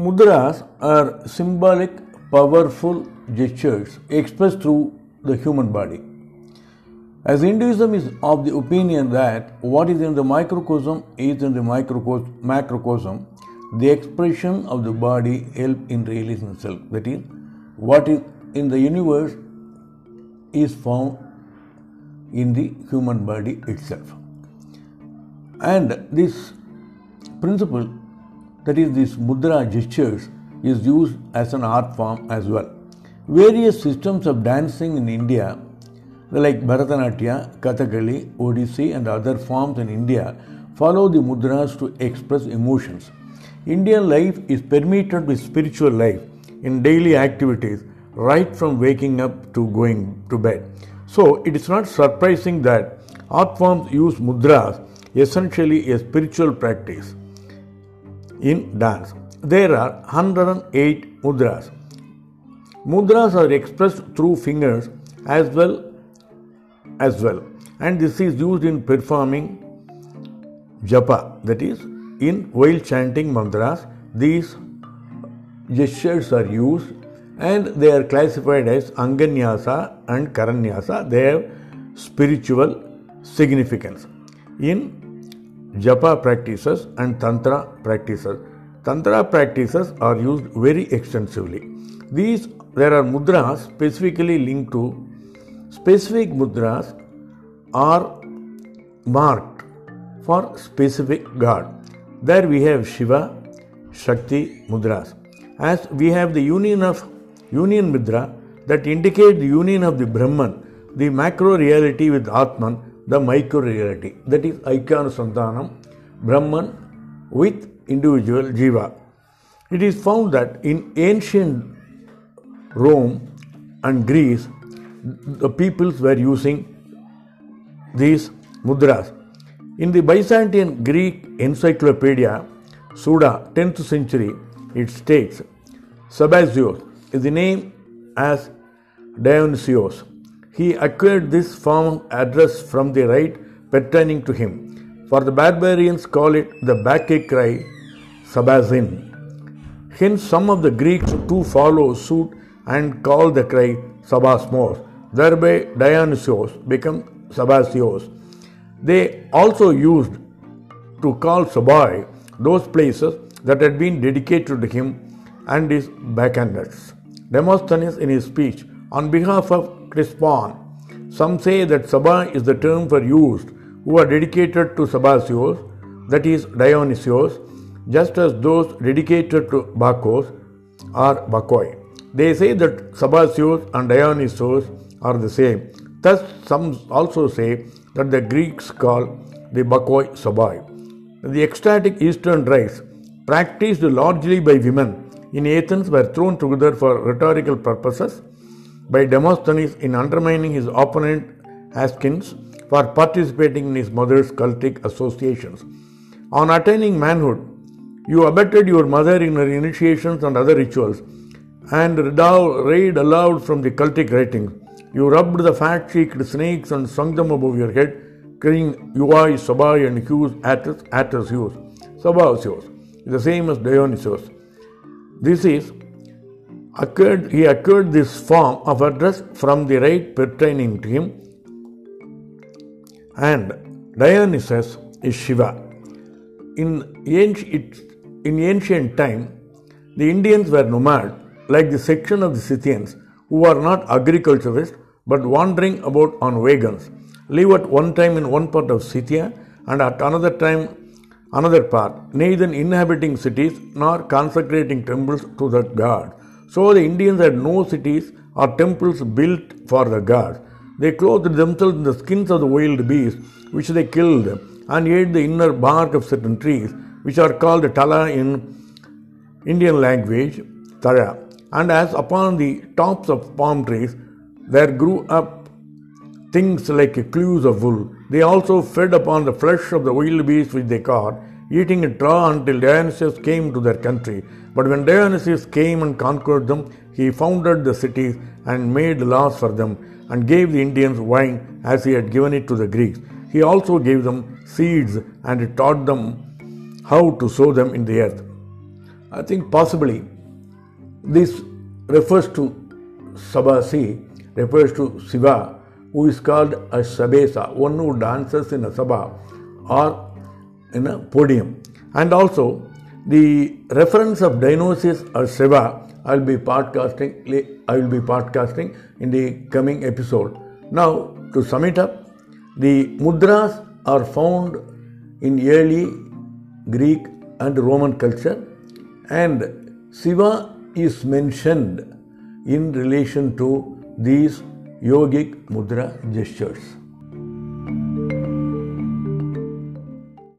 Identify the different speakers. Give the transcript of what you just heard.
Speaker 1: Mudras are symbolic, powerful gestures expressed through the human body. As Hinduism is of the opinion that what is in the microcosm is in the microcosm, macrocosm, the expression of the body help in realizing self. That is, what is in the universe is found in the human body itself. And this principle, that is, this mudra gestures, is used as an art form as well. Various systems of dancing in India, like Bharatanatyam, Kathakali, Odissi, and other forms in India, follow the mudras to express emotions. Indian life is permeated with spiritual life in daily activities, right from waking up to going to bed. So, it is not surprising that art forms use mudras essentially a spiritual practice in dance. There are 108 mudras. Mudras are expressed through fingers as well as well and this is used in performing japa that is in while chanting mantras these gestures are used and they are classified as anganyasa and karanyasa they have spiritual significance in japa practices and tantra practices. Tantra practices are used very extensively. These there are mudras specifically linked to specific mudras are marked for specific god. There we have shiva shakti mudras. As we have the union of union mudra that indicate the union of the brahman the macro reality with atman the micro reality that is Aikana Santanam, Brahman with individual Jiva. It is found that in ancient Rome and Greece, the peoples were using these mudras. In the Byzantine Greek encyclopedia, Suda, 10th century, it states Sabazios is the name as Dionysios. He acquired this form of address from the rite pertaining to him. For the barbarians call it the Bacchic cry, Sabazin. Hence, some of the Greeks too follow suit and call the cry Sabasmos. Thereby, Dionysios become Sabasios. They also used to call Sabai those places that had been dedicated to him and his bacchanals. Demosthenes, in his speech on behalf of Ctesiphon, some say that Saba is the term for youths who are dedicated to Sabasios, that is Dionysios, just as those dedicated to Bacchus are Bacchoi. They say that Sabasios and Dionysios are the same. Thus, some also say that the Greeks call the Bacchoi Sabai. The ecstatic Eastern rites, practiced largely by women in Athens, were thrown together for rhetorical purposes by Demosthenes in undermining his opponent Aeschines for participating in his mother's cultic associations. On attaining manhood, you abetted your mother in her initiations and other rituals and read aloud from the cultic writings. You rubbed the fat cheeked snakes and sung them above your head, crying Uai, Sabai, and Hughes, Attis, Attis, Hughes. Sabaosios, the same as Dionysius. This is he acquired this form of address from the rite pertaining to him, and Dionysus is Shiva. In ancient, in ancient time, the Indians were nomad, like the section of the Scythians, who are not agriculturists but wandering about on wagons, live at one time in one part of Scythia and at another time another part, neither inhabiting cities nor consecrating temples to that god. So the Indians had no cities or temples built for the gods. They clothed themselves in the skins of the wild beasts, which they killed, and ate the inner bark of certain trees, which are called tala in Indian language, tara. And as upon the tops of palm trees there grew up things like clews of wool, they also fed upon the flesh of the wild beasts which they caught, eating it raw until Dionysius came to their country. But when Dionysius came and conquered them, he founded the cities and made laws for them, and gave the Indians wine as he had given it to the Greeks. He also gave them seeds and taught them how to sow them in the earth. I think possibly this refers to Sabasi, refers to Shiva, who is called a Sabesa, one who dances in a Sabha or in a podium. And also the reference of Dionysius or Shiva I will be podcasting I will be podcasting in the coming episode. Now to sum it up, the mudras are found in early Greek and Roman culture and Shiva is mentioned in relation to these yogic mudra gestures.